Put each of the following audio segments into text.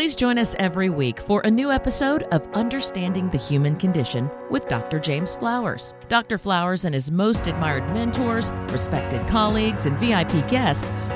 Please join us every week for a new episode of Understanding the Human Condition with Dr. James Flowers. Dr. Flowers and his most admired mentors, respected colleagues, and VIP guests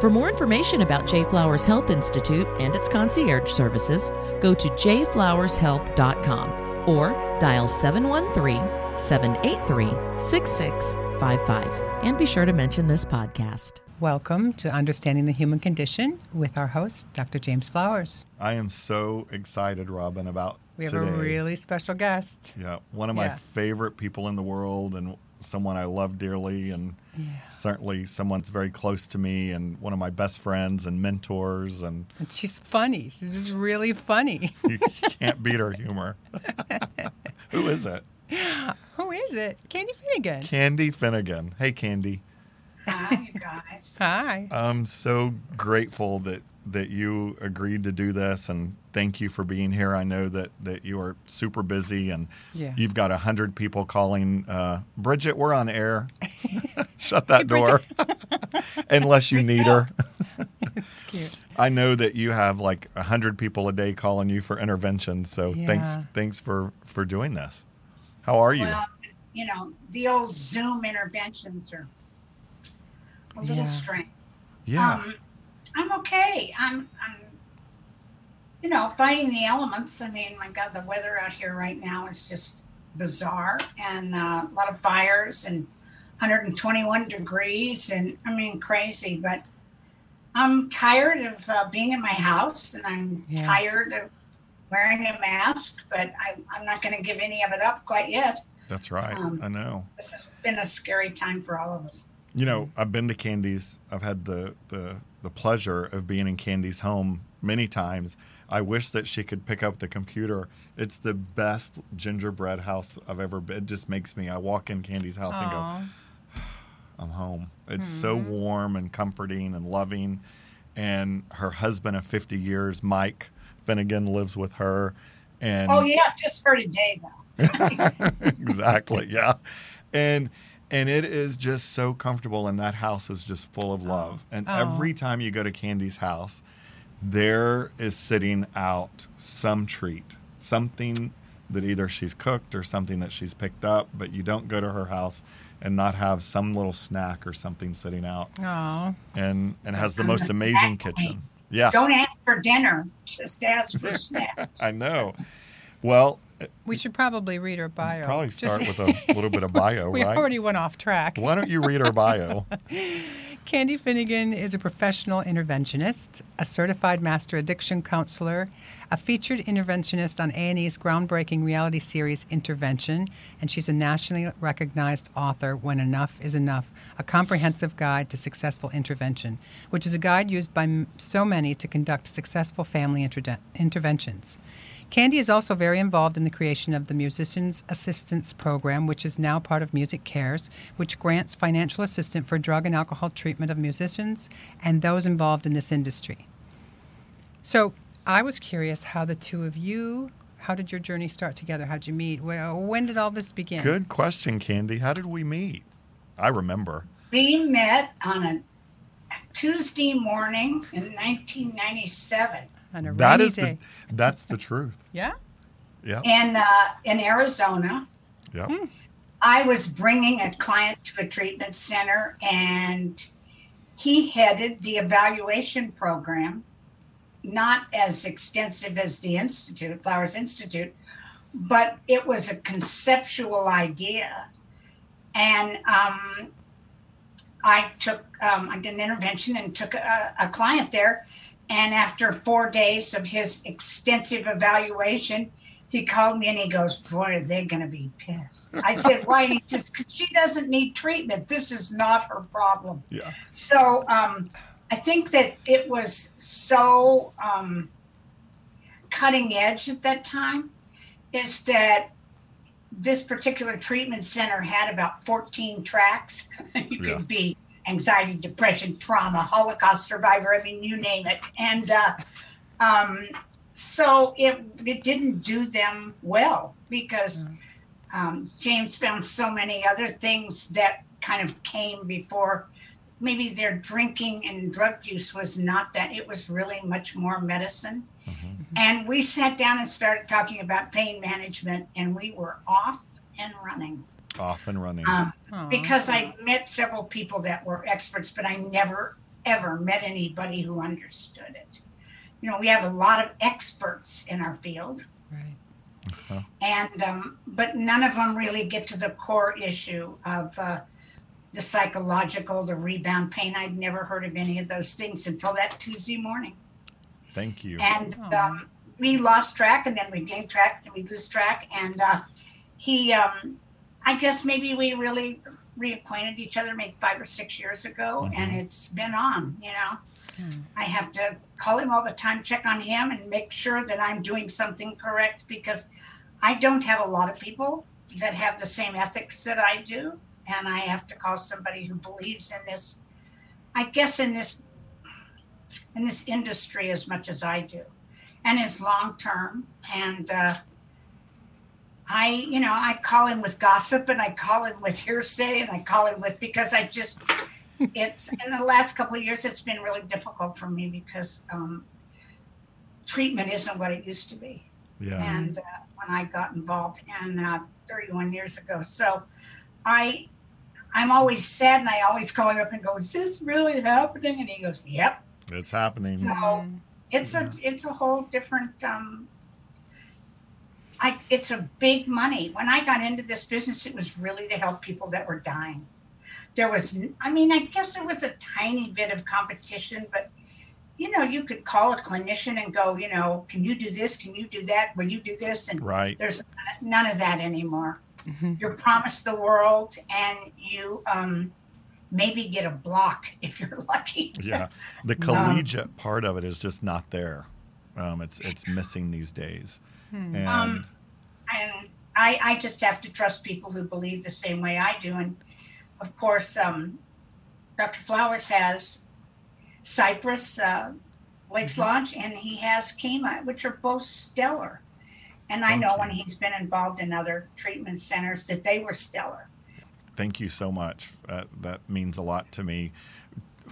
For more information about J. Flowers Health Institute and its concierge services, go to jflowershealth.com or dial 713 783 6655. And be sure to mention this podcast. Welcome to Understanding the Human Condition with our host, Dr. James Flowers. I am so excited, Robin, about We have today. a really special guest. yeah, one of my Yes. favorite people in the world and someone I love dearly and certainly someone that's very close to me and one of my best friends and mentors and And she's funny. She's just really funny. you can't beat her humor. Who is it? Who is it? Candy Finnigan. Candy Finnigan. Hey Candy. Hi, you guys. Hi. I'm so grateful that that you agreed to do this and thank you for being here. I know that that you are super busy and Yeah. you've got a hundred people calling. Uh, Bridget, we're on air. Shut that door, unless you need her. It's cute. I know that you have like a hundred people a day calling you for interventions. So thanks, thanks for for doing this. How are you? Well, you know, the old Zoom interventions are a little Yeah. strange. yeah, Um, I'm okay. I'm, I'm, you know, fighting the elements. I mean, my God, the weather out here right now is just bizarre and uh, a lot of fires and 121 degrees and I mean, crazy. But I'm tired of uh, being in my house and I'm Yeah. tired of wearing a mask, but I, I'm not going to give any of it up quite yet. that's right. um, I know. This has been a scary time for all of us. You know, I've been to Candy's. I've had the, the the pleasure of being in Candy's home many times. I wish that she could pick up the computer. It's the best gingerbread house I've ever been. It just makes me. I walk in Candy's house and go, I'm home. It's so mm-hmm. warm and comforting and loving. And her husband of 50 years, Mike Finnigan, lives with her. And Oh, yeah, just for today, though. exactly. Yeah. And and it is just so comfortable and that house is just full of love. Oh. And Oh. every time you go to Candy's house, there is sitting out some treat, something that either she's cooked or something that she's picked up, but you don't go to her house and not have some little snack or something sitting out Aw. and and has the most amazing kitchen. Yeah. Don't ask for dinner, just ask for snacks. I know. Well, We should probably read her bio. probably Just- start with a little bit of bio, we right? already went off track. Why don't you read her bio? Candy Finnigan is a professional interventionist, a certified master addiction counselor, a featured interventionist on A&E's groundbreaking reality series Intervention, and she's a nationally recognized author When Enough is Enough, a comprehensive guide to successful intervention, which is a guide used by m- so many to conduct successful family interventions. Candy is also very involved in the creation of the Musicians Assistance Program, which is now part of MusiCares, which grants financial assistance for drug and alcohol treatment of musicians and those involved in this industry. So I was curious how the two of you, how did your journey start together? How did you meet? Well, when did all this begin? Good question, Candy. How did we meet? I remember. We met on a Tuesday morning in 1997 On a rainy That is day. the that's the truth. Yeah? Yeah. in, uh, in Arizona. Yeah. I was bringing a client to a treatment center, and he headed the evaluation program, not as extensive as the Institute, Flowers Institute, but it was a conceptual idea. And um, I took, um, I did an intervention and took a, a client there. And after four days of his extensive evaluation, he called me and he goes, Boy, are they going to be pissed. I said, Why? He says, "'Cause She doesn't need treatment. This is not her problem. Yeah. So um, I think that it was so um, cutting edge at that time is that this particular treatment center had about 14 tracks. you Yeah. could be anxiety, depression, trauma, Holocaust survivor. I mean, you name it. And uh, um, so it it didn't do them well because um, James found so many other things that kind of came before. Maybe their drinking and drug use was not that; it was really much more medicine. And we sat down and started talking about pain management, and we were off and running. Off and running. Um, because I met several people that were experts, but I never ever met anybody who understood it. You know, we have a lot of experts in our field, Right. and um, but none of them really get to the core issue of uh, the psychological, the rebound pain. I'd never heard of any of those things until that Tuesday morning, Thank you. and Aw. um, we lost track, and then we gained track, and we lose track, and uh, he, um, I guess maybe we really reacquainted each other maybe five or six years ago, and Mhm. it's been on. You know, Hmm. I have to call him all the time, check on him, and make sure that I'm doing something correct because I don't have a lot of people that have the same ethics that I do, and I have to call somebody who believes in this. I guess in this in this industry as much as I do, and is long term. And uh, I, you know, I call him with gossip, and I call him with hearsay, and I call him with because I just it's in the last couple of years it's been really difficult for me because um, treatment isn't what it used to be yeah. and uh, when I got involved and uh, 31 years ago. So I I'm always sad and I always call him up and go, Is this really happening? And he goes, Yep. It's happening. So it's a it's a whole different um I it's a big money. When I got into this business, it was really to help people that were dying. There was I mean, I guess there was a tiny bit of competition, but you know, you could call a clinician and go, you know, can you do this? Can you do that? Will you do this? And Right. there's none of that anymore. Mhm. You're promised the world and you um maybe get a block if you're lucky. Yeah. The collegiate part of it is just not there. Um, it's it's missing these days. Hmm. And Um, and I, I just have to trust people who believe the same way I do. And of course, um, Dr. Flowers has Cypress uh, Lakes Lodge, and he has Kema, which are both stellar. And I Thank know you. when he's been involved in other treatment centers that they were stellar. thank you so much. Uh, that means a lot to me.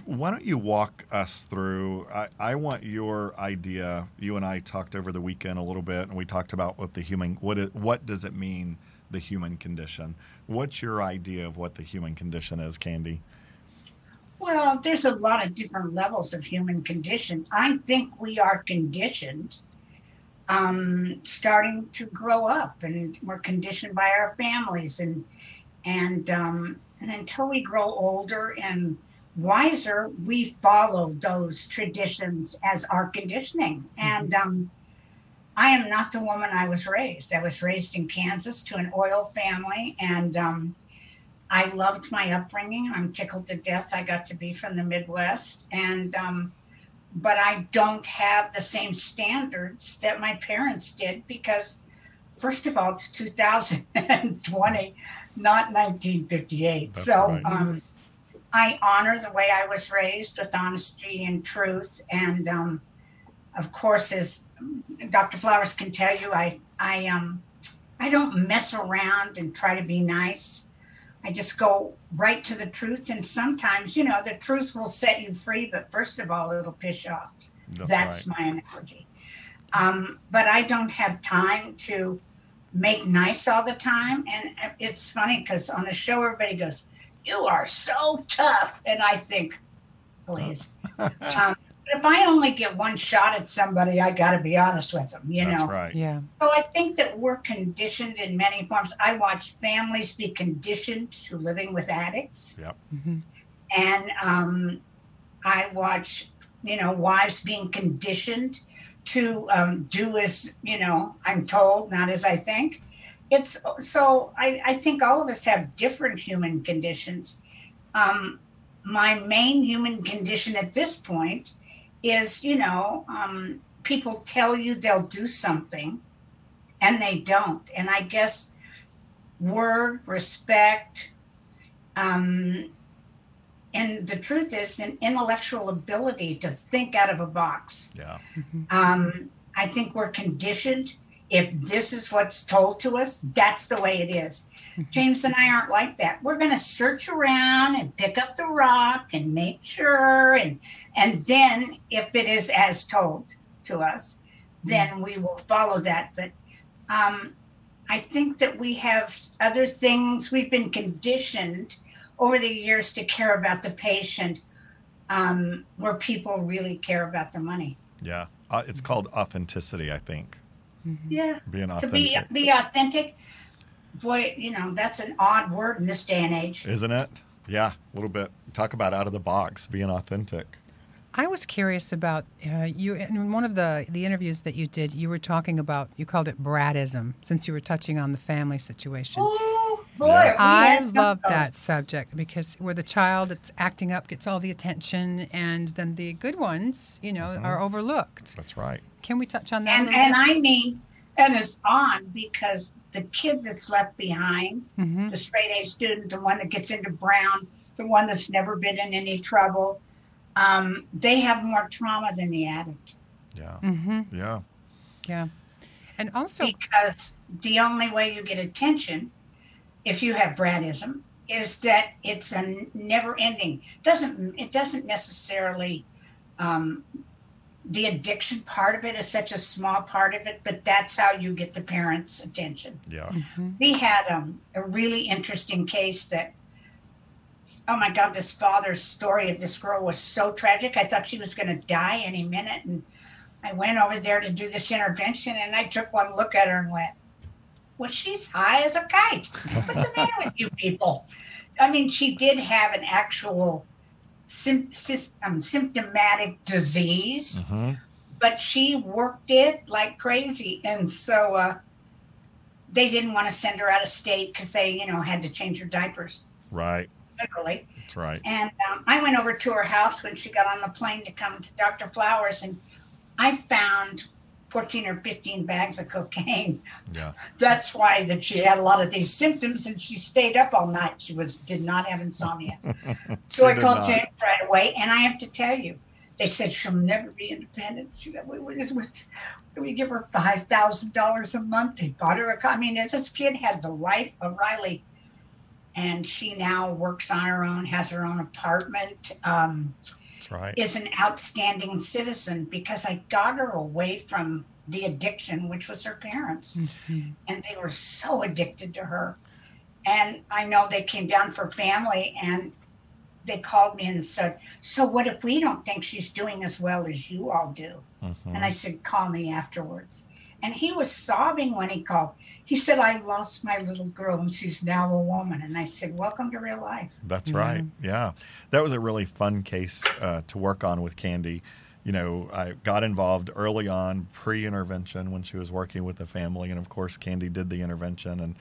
Why don't you walk us through? I, I want your idea. You and I talked over the weekend a little bit, and we talked about what the human what what does it mean the human condition. What's your idea of what the human condition is, Candy? Well, there's a lot of different levels of human condition. I think we are conditioned um, starting to grow up, and we're conditioned by our families, and and um, and until we grow older and wiser, we follow those traditions as our conditioning. And um, I am not the woman I was raised. I was raised in Kansas to an oil family, and um, I loved my upbringing. I'm tickled to death I got to be from the Midwest, and um, but I don't have the same standards that my parents did because, first of all, it's 2020, not 1958. That's so right. I honor the way I was raised with honesty and truth, and um, of course, as Dr. Flowers can tell you, I I um I don't mess around and try to be nice. I just go right to the truth. And sometimes, you know, the truth will set you free, but first of all, it'll piss you off. That's, That's right. my analogy. Um, but I don't have time to make nice all the time. And it's funny because on the show, everybody goes, You are so tough. And I think, Please. um, if I only get one shot at somebody, I got to be honest with them, you That's know. right. Yeah. So I think that we're conditioned in many forms. I watch families be conditioned to living with addicts, Mhm. and um, I watch, you know, wives being conditioned to um, do as you know I'm told, not as I think. It's so I, I think all of us have different human conditions. Um, my main human condition at this point is, you know, um, people tell you they'll do something and they don't. And I guess word, respect, um, and the truth is an intellectual ability to think out of a box. Yeah. Um, I think we're conditioned. If this is what's told to us, that's the way it is. James and I aren't like that. We're going to search around and pick up the rock and make sure, and and then if it is as told to us, then we will follow that. But um, I think that we have other things. We've been conditioned over the years to care about the patient, um, where people really care about the money. Yeah. Uh, it's called authenticity, I think. Yeah. Being to be authentic. be authentic boy you know that's an odd word in this day and age Isn't it? Yeah, a little bit. Talk about out of the box, being authentic. I was curious about uh, you in one of the the interviews that you did. You were talking about you called it Bradism, since you were touching on the family situation. oh boy Yeah. I love that subject because where the child that's acting up gets all the attention, and then the good ones, you know, are overlooked. That's right. Can we touch on that? and and bit? i mean and it's on because the kid that's left behind Mhm. the straight a student the one that gets into brown the one that's never been in any trouble um, they have more trauma than the addict Yeah. Mhm. Yeah. Yeah, and also because the only way you get attention if you have bradism is that it's a never ending doesn't it doesn't necessarily um, the addiction part of it is such a small part of it but that's how you get the parents attention Yeah. Mhm. we had um, a really interesting case that oh my god this father's story of this girl was so tragic i thought she was going to die any minute and i went over there to do this intervention and i took one look at her and went well she's high as a kite what's the matter with you people i mean she did have an actual sim- sys- um, symptomatic disease hmm but she worked it like crazy and so uh, they didn't want to send her out of state because they you know had to change her diapers Right. literally That's right. and um, i went over to her house when she got on the plane to come to dr flowers and i found 14 or 15 bags of cocaine. Yeah. that's why that she had a lot of these symptoms and she stayed up all night. She was did not have insomnia. So i called not. james right away and i have to tell you they said she'll never be independent. She we, we, we, we give her $5000 a month? They bought her a car i mean this kid had the life of riley and she now works on her own has her own apartment um, right. is an outstanding citizen because I got her away from the addiction, which was her parents. Mhm. And they were so addicted to her. And I know they came down for family and they called me and said, So what if we don't think she's doing as well as you all do? Mhm. And I said, Call me afterwards. And he was sobbing when he called. He said, I lost my little girl and she's now a woman. And I said, Welcome to real life. That's Yeah. right. Yeah. That was a really fun case uh, to work on with Candy. You know, I got involved early on, pre intervention, when she was working with the family. And of course, Candy did the intervention and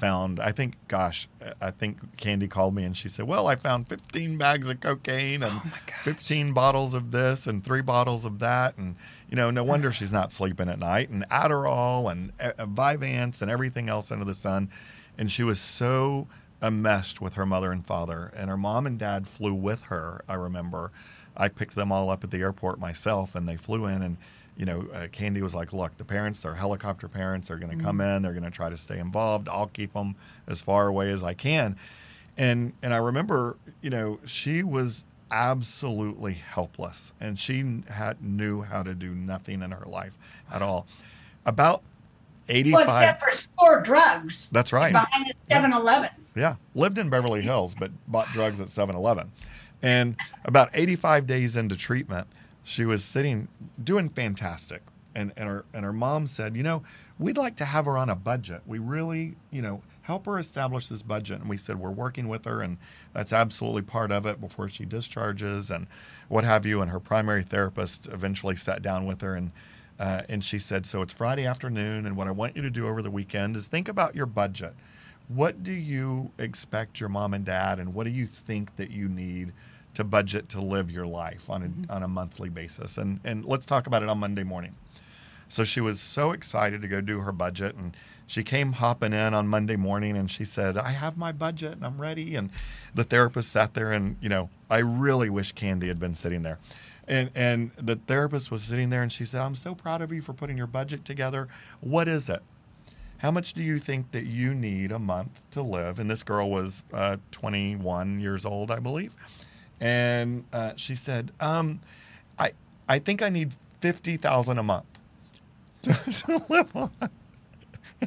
found, I think, gosh, I think Candy called me and she said, Well, I found 15 bags of cocaine and Oh 15 bottles of this and three bottles of that. And, you know, no wonder she's not sleeping at night. And Adderall and uh, Vyvanse and everything else under the sun. And she was so enmeshed with her mother and father. And her mom and dad flew with her, I remember. I picked them all up at the airport myself and they flew in. And, you know, uh, Candy was like, look, the parents, they're helicopter parents. They're going to come in. They're going to try to stay involved. I'll keep them as far away as I can. And, and I remember, you know, she was absolutely helpless and she had knew how to do nothing in her life at all. About 85 Well, except for store drugs That's right. behind the 7 Eleven. Yeah, lived in Beverly Hills, but bought drugs at 7 Eleven. And about 85 days into treatment, she was sitting, doing fantastic. And, and, her, and her mom said, You know, we'd like to have her on a budget. We really, you know, help her establish this budget. And we said, We're working with her, and that's absolutely part of it before she discharges and what have you. And her primary therapist eventually sat down with her and uh, and she said, So it's Friday afternoon, and what I want you to do over the weekend is think about your budget. What do you expect your mom and dad, and what do you think that you need to budget to live your life on a, Mm-hmm. on a monthly basis. And, and let's talk about it on Monday morning. So she was so excited to go do her budget and she came hopping in on Monday morning and she said, I have my budget and I'm ready. And the therapist sat there and, you know, I really wish Candy had been sitting there. And and the therapist was sitting there and she said, I'm so proud of you for putting your budget together. What is it? How much do you think that you need a month to live? And this girl was uh, 21 years old, I believe. And uh, she said, um, I, I think I need 50,000 a month to, to live on.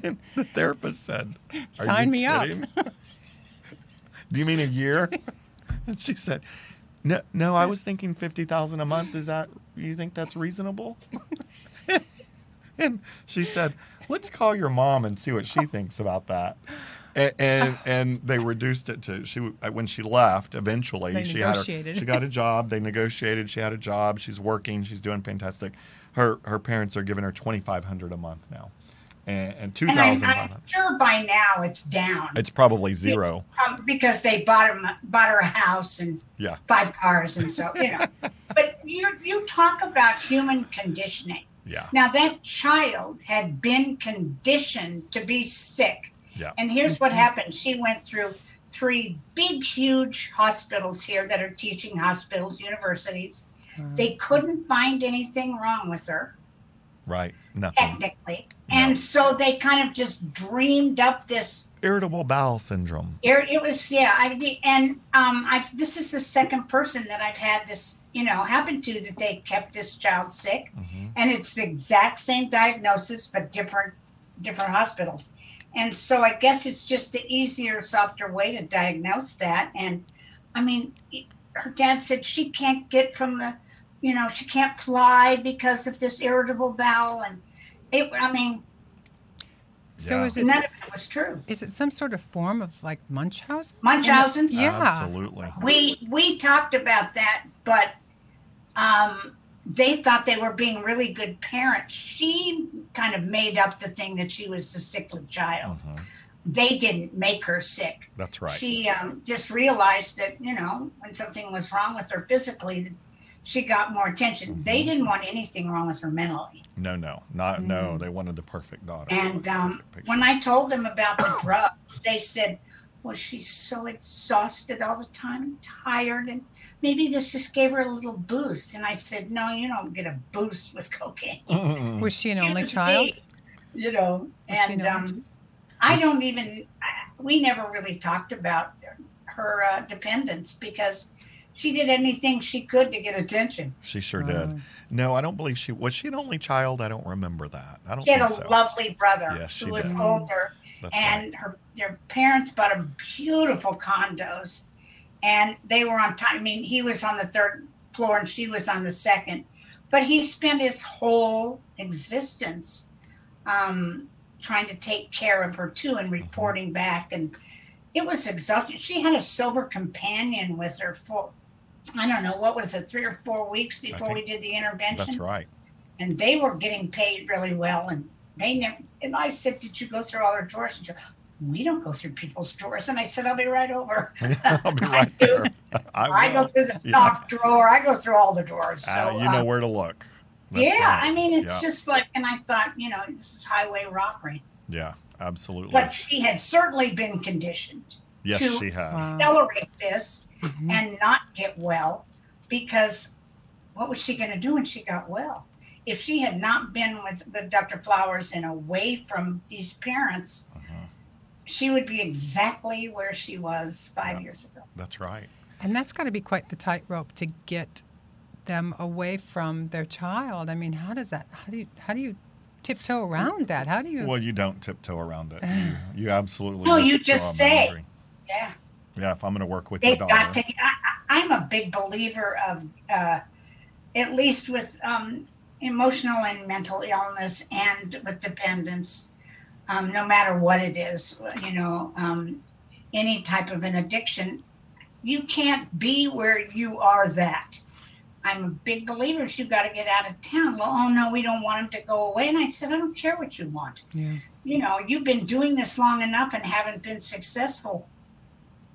And the therapist said, Sign me up." Do you mean a year? And she said, No, no, I was thinking 50,000 a month. Is that, you think that's reasonable? and she said, Let's call your mom and see what she thinks about that. And, and and they reduced it to she when she left eventually They she had her, she got a job they negotiated she had a job she's working she's doing fantastic. Her her parents are giving her 2500 a month now and, and And 2000 I'm, I'm sure by now it's down. It's probably zero. um, because they bought him bought her a house and yeah. five cars and so you know. but you you talk about human conditioning. yeah. Now that child had been conditioned to be sick. Yeah. And here's what happened. She went through three big, huge hospitals here that are teaching hospitals, universities. They couldn't find anything wrong with her, right nothing technically. No. And so they kind of just dreamed up this irritable bowel syndrome It, it was yeah. I and um, I this is the second person that I've had this you know happen to that they kept this child sick, Mhm. and it's the exact same diagnosis but different different hospitals. And so I guess it's just the easier, softer way to diagnose that. And I mean, her dad said she can't get from the, you know, she can't fly because of this irritable bowel. And it, I mean, So Yeah. is it none of it was true. is it some sort of form of like Munchausen? Munchausen's? Yeah. absolutely we we talked about that but um they thought they were being really good parents. She kind of made up the thing that she was the sickly child. Mhm. they didn't make her sick. That's right. She um, just realized that you know when something was wrong with her physically she got more attention. Mm-hmm. they didn't want anything wrong with her mentally. No no. Not no they wanted the perfect daughter. And um, perfect when I told them about the drugs, they said, "Well, she's so exhausted all the time, and tired, and maybe this just gave her a little boost." And I said, "No, you don't get a boost with cocaine. Mm-mm. Was she an You only child? need- You know." Was And an um, I don't even. I- We never really talked about her uh, dependence because she did anything she could to get attention. she sure Wow. did no i don't believe she was she an only child i don't remember that i don't She had think a so lovely brother Yes, she who was did. older. That's and right her their parents bought them beautiful condos. And they were on time i mean he was on the third floor and she was on the second. But he spent his whole existence um, trying to take care of her too and reporting back. And it was exhausting. She had a sober companion with her for i don't know what was it three or four weeks before we did the intervention? That's right. And they were getting paid really well and they never and i said did you go through all their drawers and she, we don't go through people's drawers and i said i'll be right over i'll be right do. there i, i, go through the Yeah. top drawer i go through all the drawers so Uh, you know uh, where to look That's yeah right. i mean it's Yeah. just like and i thought you know this is highway robbery yeah absolutely but she had certainly been conditioned yes to- she has Wow. accelerate this Mhm. and not get well because what was she going to do when she got well? If she had not been with, with Dr. Flowers and away from these parents, Uh-huh. she would be exactly where she was five Yeah. years ago. that's right And that's got to be quite the tightrope to get them away from their child. I mean, how does that? How do you? How do you tiptoe around that? How do you? well you don't tiptoe around it you, you absolutely No, you just say. boundary. Yeah. yeah if i'm going to work with They've your got to, I, I- I'm a big believer of, uh, at least with um, emotional and mental illness and with dependence, um, no matter what it is, you know, um, any type of an addiction, you can't be where you are that. I'm a big believer you've got to get out of town. Well, oh no, we don't want him to go away. And I said, I don't care what you want yeah. you know, you've been doing this long enough and haven't been successful.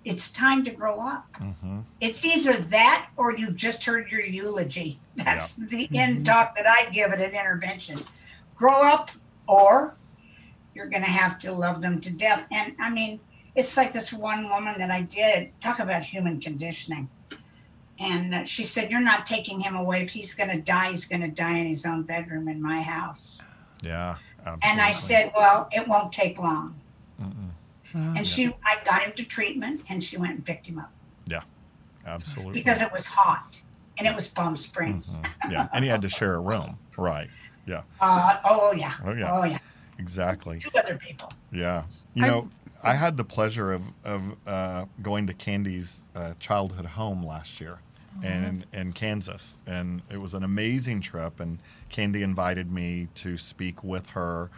It's time to grow up. hmm It's either that or you've just heard your eulogy. That's the end talk that I give at an intervention. Grow up or you're going to have to love them to death. And I mean, it's like this one woman that I did talk about human conditioning. And she said, You're not taking him away. If he's going to die, he's going to die in his own bedroom in my house. Yeah. Absolutely. And I said, Well, it won't take long. Mm-mm. And she, I got him to treatment and she went and picked him up Yeah, absolutely. because it was hot and it was Palm Springs. Mhm. Yeah. And he had to share a room. Right. Yeah. Uh, oh yeah. Oh, yeah. Oh yeah. Exactly. Two other people. Yeah. You I- know, I had the pleasure of, of uh, going to Candy's uh, childhood home last year and in Kansas. And it was an amazing trip. And Candy invited me to speak with her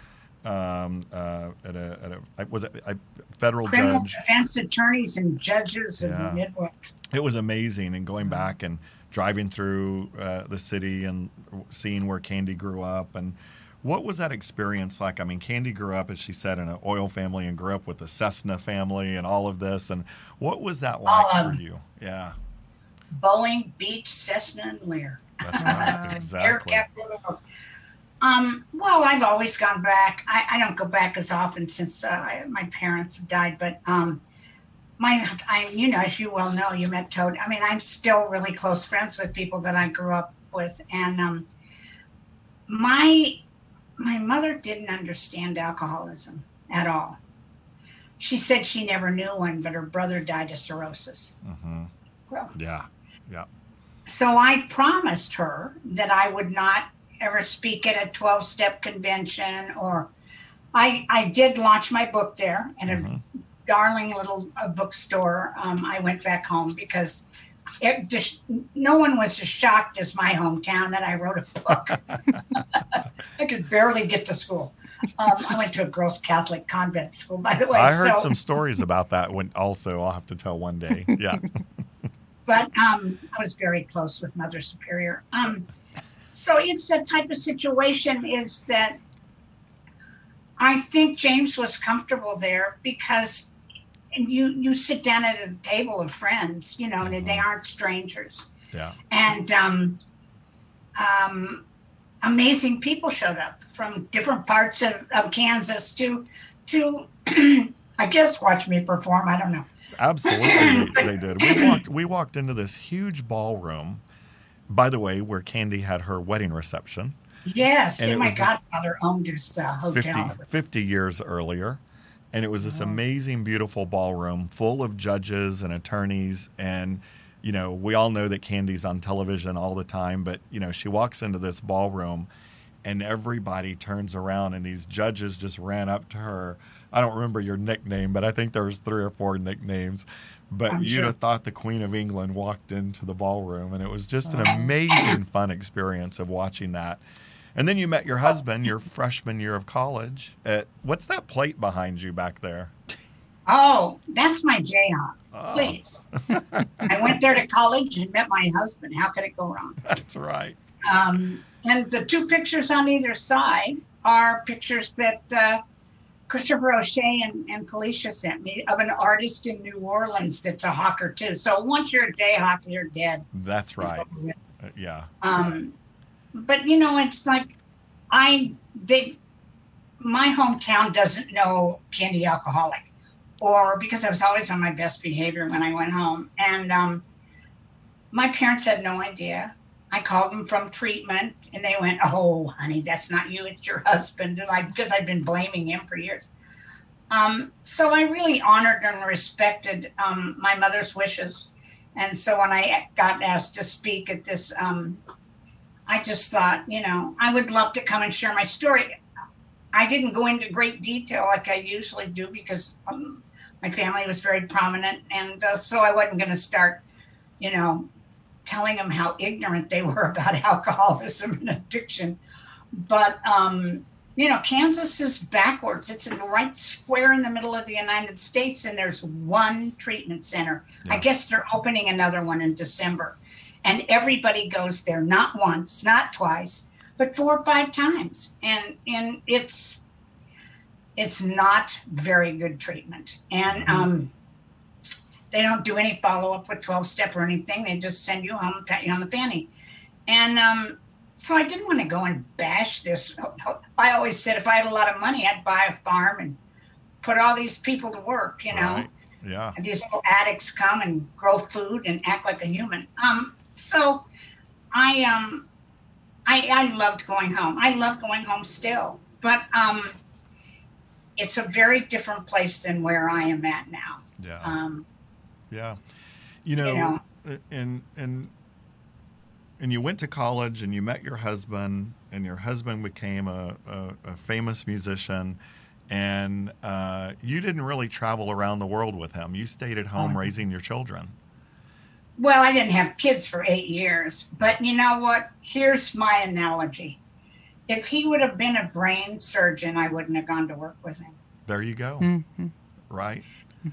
um, uh, at a, at a was it a federal Criminal judge? defense attorneys and judges in Yeah. the Midwest. it was amazing and going back and driving through uh, the city and seeing where candy grew up and what was that experience like i mean candy grew up as she said in an oil family and grew up with the cessna family and all of this and what was that like Um, for you yeah Boeing, Beech, Cessna, and Lear. that's right exactly capital of the world. Um, well, I've always gone back. I, I don't go back as often since uh, I, my parents have died, but um, my, I, you know, as you well know, you met Toad. I mean, I'm still really close friends with people that I grew up with, and um, my my mother didn't understand alcoholism at all. She said she never knew one, but her brother died of cirrhosis. hmm So yeah so I promised her that I would not ever speak at a 12 step convention or I, I did launch my book there in a Mhm. darling little uh, bookstore. Um, I went back home because it just no one was as shocked as my hometown that I wrote a book. I could barely get to school. Um, I went to a girls' Catholic convent school, by the way. i heard so- some stories about that when also i'll have to tell one day yeah but um, I was very close with Mother Superior. Um, so it's that type of situation is that I think James was comfortable there because you you sit down at a table of friends, you know, and they aren't strangers, yeah and um, um, amazing people showed up from different parts of, of Kansas to to I guess watch me perform. I don't know. Absolutely, they, they did. We walked. We walked into this huge ballroom. By the way, where Candy had her wedding reception Yes, And and, my godfather owned this uh, 50, hotel. 50 years earlier. And it was this amazing, beautiful ballroom full of judges and attorneys. And, you know, we all know that Candy's on television all the time, but, you know, she walks into this ballroom and everybody turns around and these judges just ran up to her. I don't remember your nickname, but I think there was three or four nicknames. But I'm you'd sure. have thought the Queen of England walked into the ballroom, and it was just an amazing, fun experience of watching that. And then you met your husband your freshman year of college. At what's that plate behind you back there? Oh, that's my Jayhawk. Oh, Please. I went there to college and met my husband. How could it go wrong? that's right. Um, and the two pictures on either side are pictures that uh, Christopher O'Shea and, and Felicia sent me of an artist in New Orleans that's a hawker too. So once you're a Jayhawker, you're dead. That's right. Uh, yeah. Um, but you know, it's like I they my hometown doesn't know candy alcoholic, or because I was always on my best behavior when I went home, and um, my parents had no idea. I called them from treatment, and they went, "Oh, honey, that's not you; it's your husband." And I because I've been blaming him for years. Um, so I really honored and respected um, my mother's wishes. And so when I got asked to speak at this, um, I just thought, you know, I would love to come and share my story. I didn't go into great detail like I usually do because um, my family was very prominent. And uh, so I wasn't going to start, you know, telling them how ignorant they were about alcoholism and addiction. But, um, you know, Kansas is backwards. It's in the right square in the middle of the United States, and there's one treatment center. I guess they're opening another one in December. And everybody goes there, not once, not twice, but four or five times. And and it's it's not very good treatment. And um They don't do any follow up with 12 step or anything. They just send you home, pat you on the fanny. And um, so I didn't want to go and bash this. I always said if I had a lot of money, I'd buy a farm and put all these people to work, you know. Right. Yeah. And these little addicts come and grow food and act like a human. Um, so I um I I loved going home. I love going home still. But um it's a very different place than where I am at now. Yeah. Um Yeah. You know, know. and and and you went to college and you met your husband and your husband became a, a, a famous musician and uh, you didn't really travel around the world with him. You stayed at home Oh. raising your children. well, I didn't have kids for eight years, but you know what? Here's my analogy. If he would have been a brain surgeon, I wouldn't have gone to work with him. There you go. Mhm. Right?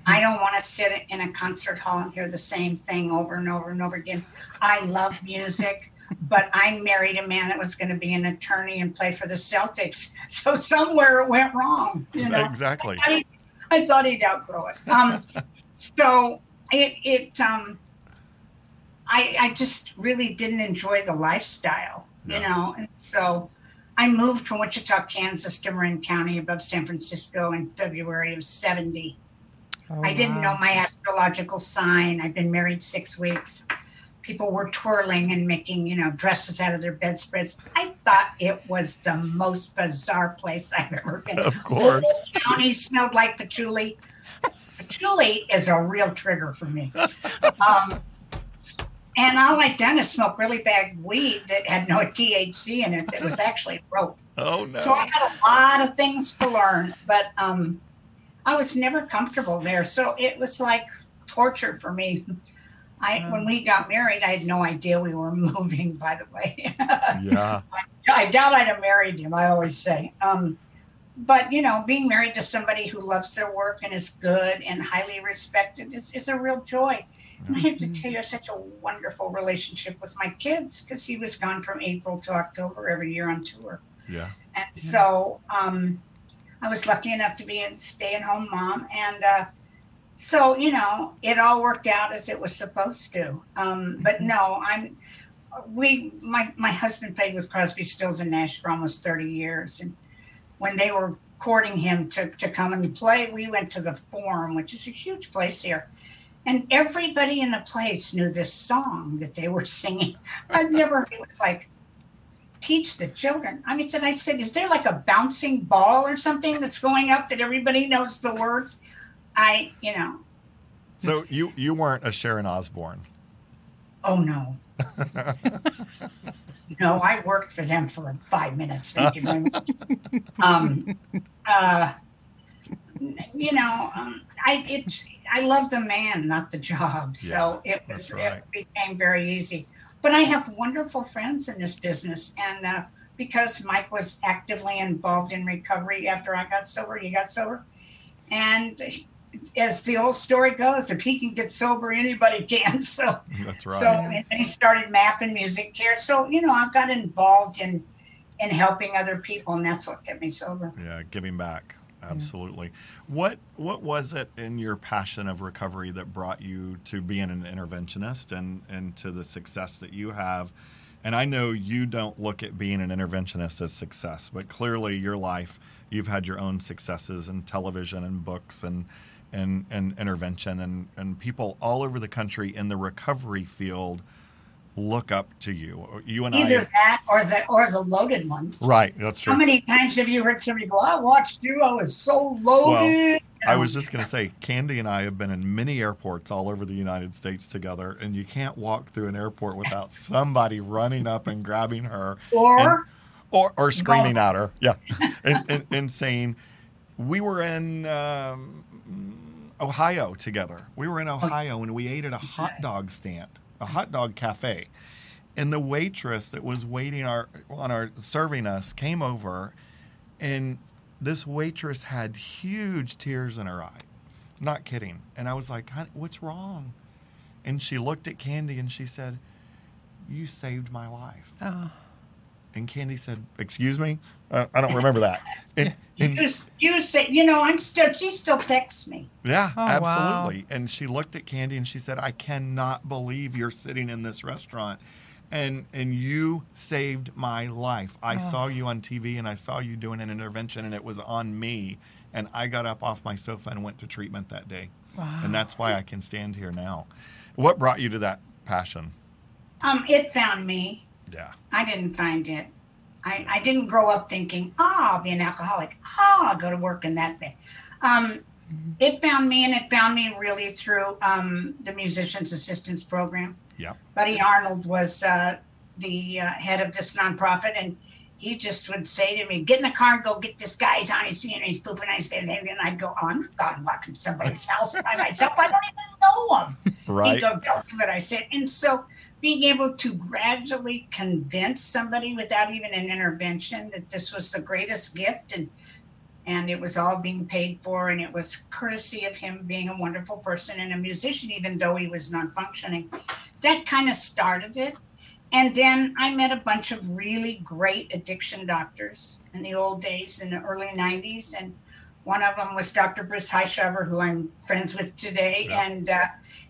I don't want to sit in a concert hall and hear the same thing over and over and over again. I love music, but I married a man that was going to be an attorney and play for the Celtics. So somewhere it went wrong, you know. Exactly. I, I thought he'd outgrow it. Um, so it, it um, I, I just really didn't enjoy the lifestyle, you know. And so I moved from Wichita, Kansas to Marin County above San Francisco in February of 70. Oh, I didn't wow. know my astrological sign. I'd been married six weeks. People were twirling and making, you know, dresses out of their bedspreads. I thought it was the most bizarre place I've ever been. Of course. The county smelled like patchouli. Patchouli is a real trigger for me. Um, and all I'd done is smoke really bad weed that had no THC in it. That was actually rope. Oh no. So I had a lot of things to learn, but um, I was never comfortable there. So it was like torture for me. I when we got married, I had no idea we were moving. By the way, yeah. I doubt I'd have married him. I always say. Um, but you know, being married to somebody who loves their work and is good and highly respected is, is a real joy. And I have to tell you, such a wonderful relationship with my kids because he was gone from April to October every year on tour. Yeah. And so um, I was lucky enough to be a stay at home mom. And uh, so, you know, it all worked out as it was supposed to. Um, but no, I'm, we, my, my husband played with Crosby, Stills, and Nash for almost 30 years. And when they were courting him to, to come and play, we went to the Forum, which is a huge place here. And everybody in the place knew this song that they were singing. I've never, it was like, teach the children. I mean, said I said, is there like a bouncing ball or something that's going up that everybody knows the words? I, you know, So you you weren't a Sharon Osbourne. oh no. no, I worked for them for five minutes. Thank you very much. um, uh, you know, um, I it's I love the man, not the job. So it was right. it became very easy. But I have wonderful friends in this business, and uh, because Mike was actively involved in recovery after I got sober, he got sober, and as the old story goes, if he can get sober, anybody can. So That's right. so and he started mapping music care. So you know, I got involved in in helping other people, and that's what kept me sober. Yeah, giving back. Absolutely. What what was it in your passion of recovery that brought you to being an interventionist and and to the success that you have? And I know you don't look at being an interventionist as success, but clearly your life, you've had your own successes in television and books and and, and intervention and, and people all over the country in the recovery field look up to you. You and Either I that or the or the loaded ones. Right, that's true. How many times have you heard somebody go, "I watched you. I was so loaded." Well, I was just going to say, Candy and I have been in many airports all over the United States together, and you can't walk through an airport without somebody running up and grabbing her or or, or screaming at her. Yeah. And, and, and saying, we were in um, Ohio together. We were in Ohio and we ate at a hot dog stand, a hot dog cafe. And the waitress that was waiting our on our serving us came over and this waitress had huge tears in her eye. Not kidding. And I was like, "Honey, what's wrong? And she looked at Candy and she said, You saved my life. Oh, And Candy said, Excuse me? Uh, I don't remember that. And, and You, you say, you know, I'm still, she still texts me. yeah, Oh, wow. absolutely. And she looked at Candy and she said, "I cannot believe you're sitting in this restaurant." And and you saved my life. I Oh. saw you on TV and I saw you doing an intervention and it was on me. And I got up off my sofa and went to treatment that day. Wow. And that's why I can stand here now. What brought you to that passion? Um, it found me. Yeah. I didn't find it. I, I didn't grow up thinking, ah, I'll be an alcoholic. Ah, I'll go to work in that thing. Um, it found me, and it found me really through um, the Musicians Assistance Program. Yeah. Buddy Arnold was uh, the uh, head of this nonprofit, and he just would say to me, "Get in the car and go get this guy. He's on his you know, he's pooping on his face." And I'd go, "Oh, I'm not walking somebody's house by myself. I don't even know him." Right. He'd go, don't do it. I said, and so being able to gradually convince somebody without even an intervention that this was the greatest gift and and it was all being paid for and it was courtesy of him being a wonderful person and a musician even though he was non-functioning. That kind of started it. And then i met a bunch of really great addiction doctors in the old days in the early 90s and one of them was dr bruce Heishover, who i'm friends with today. Yeah. and uh,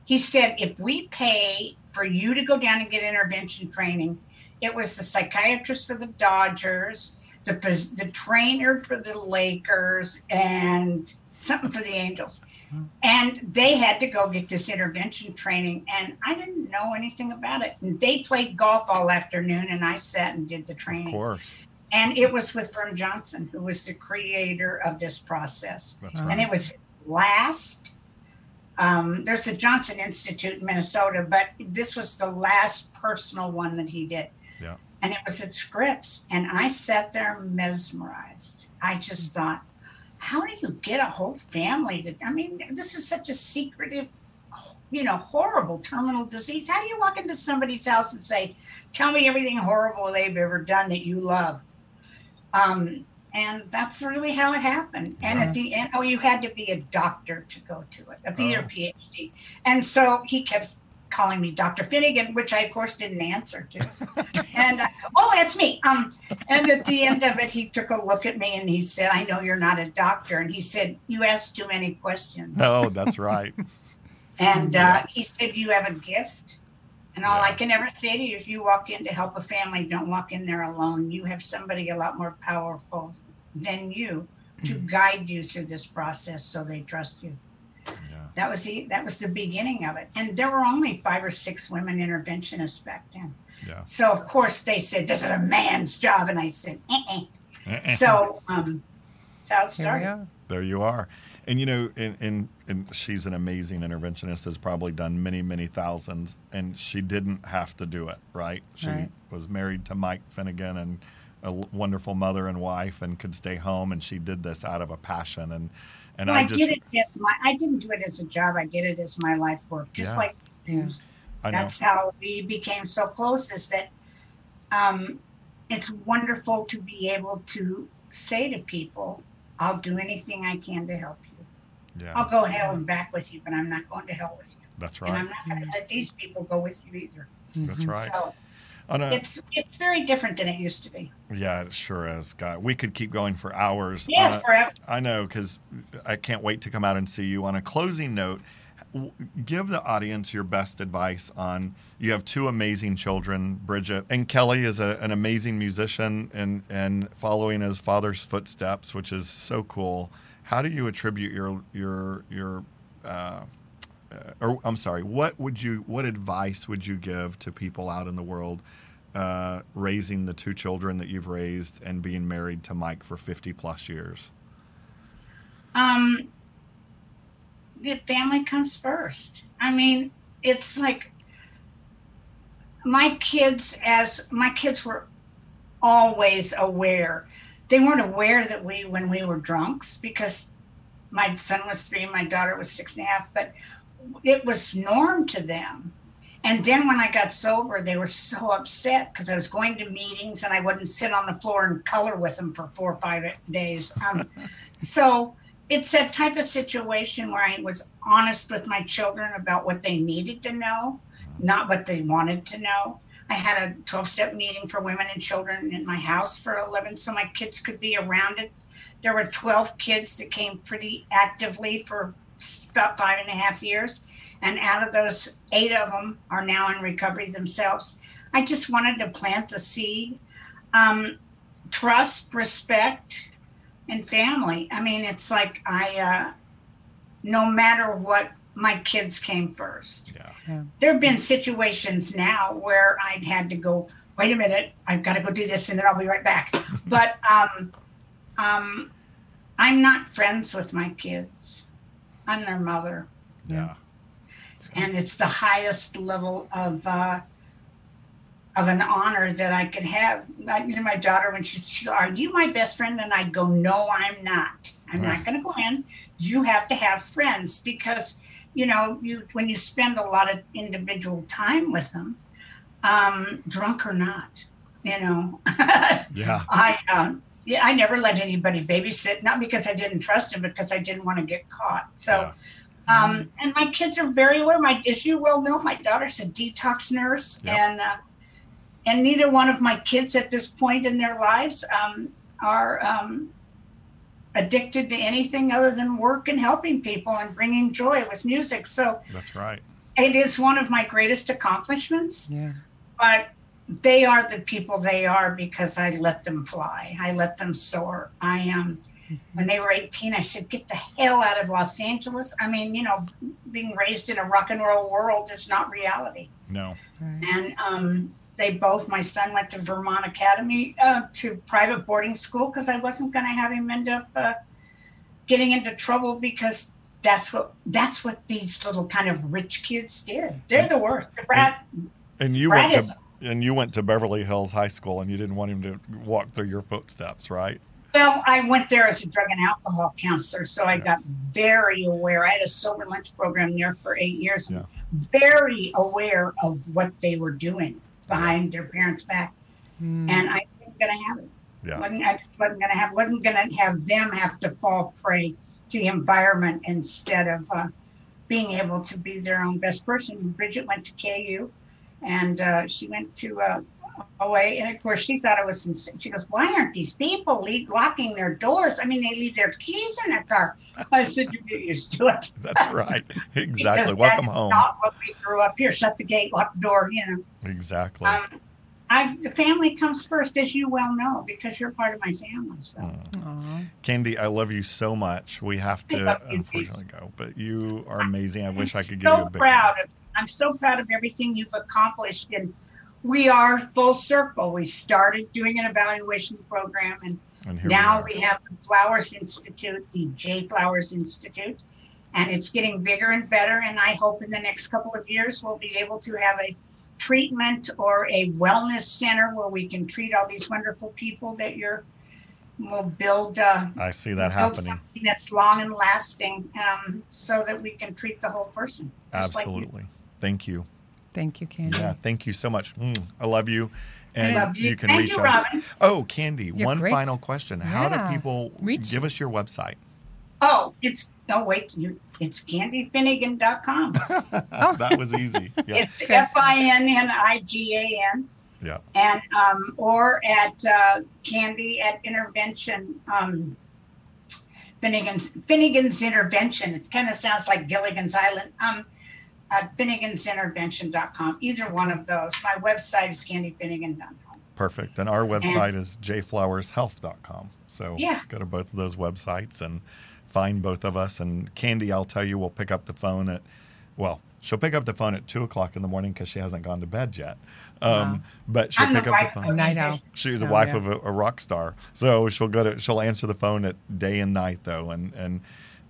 he said if we pay for you to go down and get intervention training it was the psychiatrist for the dodgers the, the trainer for the lakers and something for the angels hmm. and they had to go get this intervention training and i didn't know anything about it and they played golf all afternoon and i sat and did the training. Of course. and it was with Vern Johnson, who was the creator of this process. That's right. And it was last. Um, there's the Johnson Institute in Minnesota, but this was the last personal one that he did. Yeah. And it was at Scripps. And I sat there mesmerized. I just thought, how do you get a whole family to? I mean, this is such a secretive, you know, horrible terminal disease. How do you walk into somebody's house and say, tell me everything horrible they've ever done that you love? Um, and that's really how it happened. And at the end, oh, you had to be a doctor to go to it, a B or Oh. PhD. And so he kept calling me Dr. Finnigan, which I of course didn't answer to. and I, oh, that's me. Um, and at the end of it, he took a look at me and he said, "I know you're not a doctor." And he said, "You asked too many questions." No, that's right. And uh, he said, You have a gift. And all I can ever say to you, if you walk in to help a family, don't walk in there alone. You have somebody a lot more powerful than you to guide you through this process so they trust you. Yeah. That was the that was the beginning of it. And there were only five or six women interventionists back then. Yeah. So of course they said, This is a man's job. And I said, eh So um that's how it started. Are. There you are. And you know, and, and, and she's an amazing interventionist, has probably done many, many thousands, and she didn't have to do it, right? She Right. was married to Mike Finnigan and a wonderful mother and wife and could stay home, and she did this out of a passion. And, and Well, I I, just, did it as my I didn't do it as a job. I did it as my life work. Just Yeah. like Yeah. That's how we became so close is that um, it's wonderful to be able to say to people i'll do anything i can to help you Yeah, i'll go hell and back with you but i'm not going to hell with you that's right. and i'm not going to let these people go with you either That's Mhm. right. so On a, it's it's very different than it used to be yeah, it sure is. God, we could keep going for hours. yes On a- forever I know because I can't wait to come out and see you. On a closing note, w- give the audience your best advice on. You have two amazing children, Bridget and Kelly is a, an amazing musician and and following his father's footsteps, which is so cool. How do you attribute your your your uh, or I'm sorry, what would you what advice would you give to people out in the world uh, raising the two children that you've raised and being married to Mike for 50 plus years? um the family comes first. I mean it's like my kids as my kids were always aware they weren't aware that we when we were drunks because my son was three my daughter was six and a half but it was norm to them. And then when i got sober they were so upset because i was going to meetings and i wouldn't sit on the floor and color with them for four or five days. Um, so it's that type of situation where I was honest with my children about what they needed to know, not what they wanted to know. I had a 12 step meeting for women and children in my house for 11 so my kids could be around it. There were 12 kids that came pretty actively for about five and a half years. And out of those, eight of them are now in recovery themselves. I just wanted to plant the seed. Um, trust, respect, and family. I mean, it's like I, uh, no matter what, my kids came first. Yeah. Yeah. There have been situations now where I'd had to go, wait a minute, I've got to go do this and then I'll be right back. but um, um, I'm not friends with my kids. I'm their mother. Yeah. And it's the highest level of uh, of an honor that I could have. I, you know, my daughter, when she's, she, are you my best friend? And I go, no, I'm not. I'm not going to go in. You have to have friends because, you know, you when you spend a lot of individual time with them, um, drunk or not, you know, Yeah. I um, yeah, I never let anybody babysit, not because I didn't trust him, because I didn't want to get caught. So, um, and my kids are very aware. My, as you well know, my daughter's a detox nurse, Yep. and uh, and neither one of my kids at this point in their lives um, are um, addicted to anything other than work and helping people and bringing joy with music. So That's right. it is one of my greatest accomplishments Yeah. but they are the people they are because I let them fly. I let them soar. I am. Um, when they were 18, I said, "Get the hell out of Los Angeles." I mean, you know, being raised in a rock and roll world is not reality. No. Right. And um, they both. My son went to Vermont Academy uh, to private boarding school because I wasn't going to have him end up uh, getting into trouble because that's what that's what these little kind of rich kids did. They're the worst. The brat And you Brad went to and you went to Beverly Hills High School and you didn't want him to walk through your footsteps, right? Well, I went there as a drug and alcohol counselor, so I Yeah. got very aware. I had a sober lunch program there for eight years, Yeah. very aware of what they were doing behind their parents' back, Mm. and I wasn't going to have it. Yeah. wasn't, I wasn't going to have wasn't going to have them have to fall prey to the environment instead of uh, being able to be their own best person. Bridget went to KU, and uh, she went to away, and of course she thought it was insane. She goes, "Why aren't these people leave, locking their doors? I mean, they leave their keys in their car." I said, "You get used to it." That's right. Exactly. Because Welcome that's home. Not what we grew up here. Shut the gate, lock the door. You know. Exactly. Um, I've the family comes first, as you well know, because you're part of my family. So Aw. Candy, I love you so much. We have to you, unfortunately go, but you are amazing. I wish I could give you a big proud of. I'm so proud of everything you've accomplished, and we are full circle. We started doing an evaluation program, and And now we we, have the Flowers Institute, the J Flowers Institute, and it's getting bigger and better. And I hope in the next couple of years we'll be able to have a treatment or a wellness center where we can treat all these wonderful people that you're. We'll build. Uh. I see that build happening. something that's long and lasting, um, so that we can treat the whole person. just like you. Absolutely. Thank you. Thank you, Candy. Yeah, thank you so much. Mm, I love you. And love you. can Thank reach you, us. Robin. Oh, Candy, You're one great. final question. How Yeah. do people Reach- give us your website? Oh, it's no wait, you it's candyfinnigan.com. that was easy. Yeah. It's F I N N I G A N. Yeah. And um, or at uh, Candy at Intervention. Um, Finnigan's Finnigan's Intervention. It kind of sounds like Gilligan's Island. Um, at finnigansintervention.com. Either one of those. My website is candyfinnigan.com. Perfect. And our website is jflowershealth.com. So Yeah. go to both of those websites and find both of us. And Candy, I'll tell you, will pick up the phone at, well, she'll pick up the phone at two o'clock in the morning because she hasn't gone to bed yet. Um, Wow. But she'll I'm the pick up wife the of phone. A night owl. She's the Oh, wife yeah. of a, a rock star, so she'll go to she'll answer the phone at day and night though. And and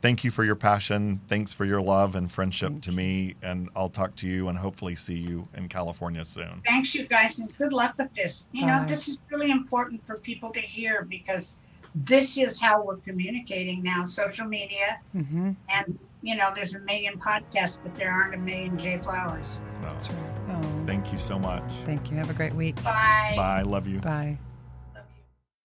thank you for your passion. Thanks for your love and friendship Thank to me. And I'll talk to you and hopefully see you in California soon. thanks you guys and good luck with this you know Bye. this is really important for people to hear because this is how we're communicating now social media Mm-hmm. and you know there's a million podcasts but there aren't a million j flowers No. That's right. Oh, Thank you so much. thank you. Have a great week. bye Bye. Love you. Bye.